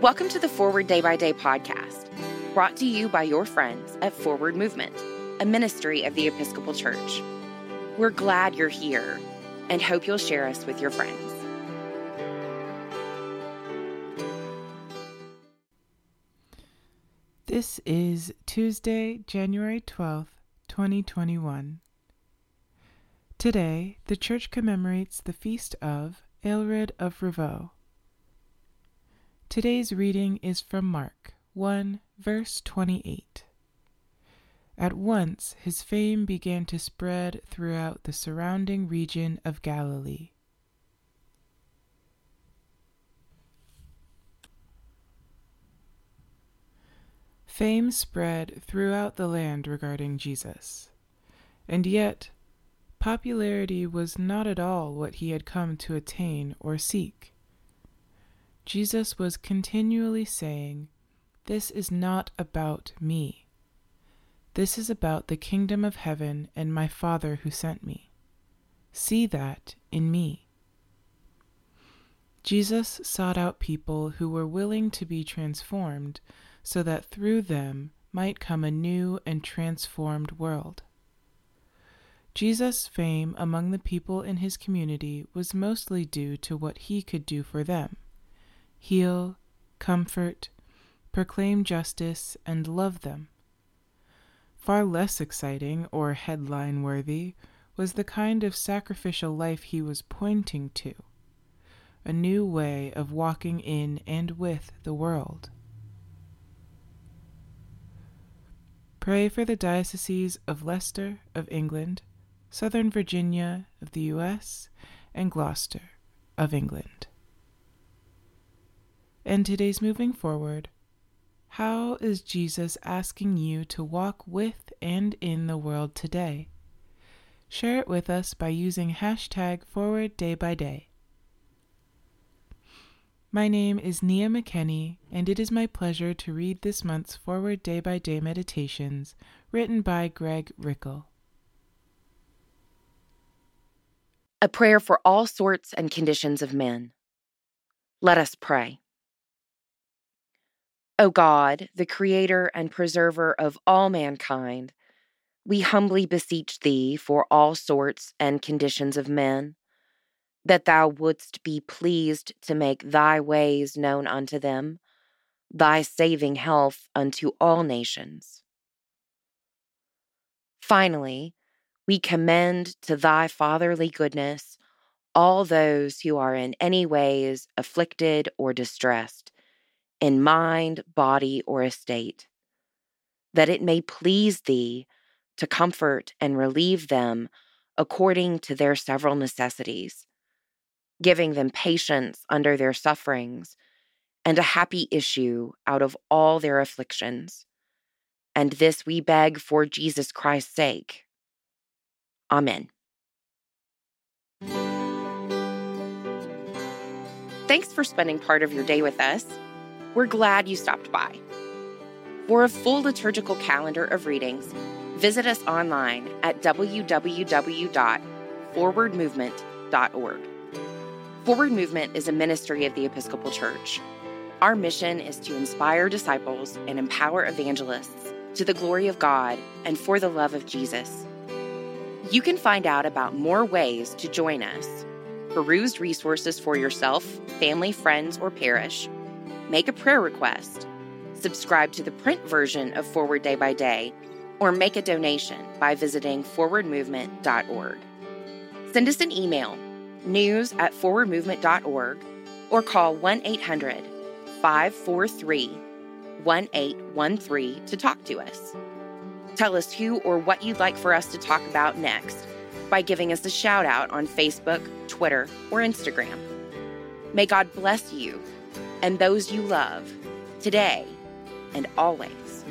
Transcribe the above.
Welcome to the Forward Day by Day podcast, brought to you by your friends at Forward Movement, a ministry of the Episcopal Church. We're glad you're here and hope you'll share us with your friends. This is Tuesday, January 12th, 2021. Today, the Church commemorates the feast of Aelred of Rievaulx. Today's reading is from Mark 1, verse 28. At once his fame began to spread throughout the surrounding region of Galilee. Fame spread throughout the land regarding Jesus, and yet popularity was not at all what he had come to attain or seek. Jesus was continually saying, This is not about me. This is about the kingdom of heaven and my Father who sent me. See that in me. Jesus sought out people who were willing to be transformed so that through them might come a new and transformed world. Jesus' fame among the people in his community was mostly due to what he could do for them heal, comfort, proclaim justice, and love them. Far less exciting or headline worthy was the kind of sacrificial life he was pointing to a new way of walking in and with the world. Pray for the dioceses of Leicester of England, Southern Virginia of the U.S., and Gloucester of England. And today's moving forward, how is Jesus asking you to walk with and in the world today? Share it with us by using hashtag forward day by day. My name is Nia McKenney, and it is my pleasure to read this month's Forward Day by Day Meditations written by Greg Rickel. A prayer for all sorts and conditions of men. Let us pray. O God, the creator and preserver of all mankind, we humbly beseech thee for all sorts and conditions of men, that thou wouldst be pleased to make thy ways known unto them, thy saving health unto all nations. Finally, we commend to thy fatherly goodness all those who are in any ways afflicted or distressed in mind, body, or estate, that it may please thee to comfort and relieve them according to their several necessities, giving them patience under their sufferings and a happy issue out of all their afflictions. And this we beg for Jesus Christ's sake. Amen. Thanks for spending part of your day with us. We're glad you stopped by. For a full liturgical calendar of readings, visit us online at www.forwardmovement.org. Forward Movement is a ministry of the Episcopal Church. Our mission is to inspire disciples and empower evangelists to the glory of God and for the love of Jesus. You can find out about more ways to join us, peruse resources for yourself, family, friends, or parish make a prayer request, subscribe to the print version of Forward Day by Day, or make a donation by visiting forwardmovement.org. Send us an email, news at forwardmovement.org, or call 1 800 543 1813 to talk to us. Tell us who or what you'd like for us to talk about next by giving us a shout out on Facebook, Twitter, or Instagram. May God bless you and those you love today and always.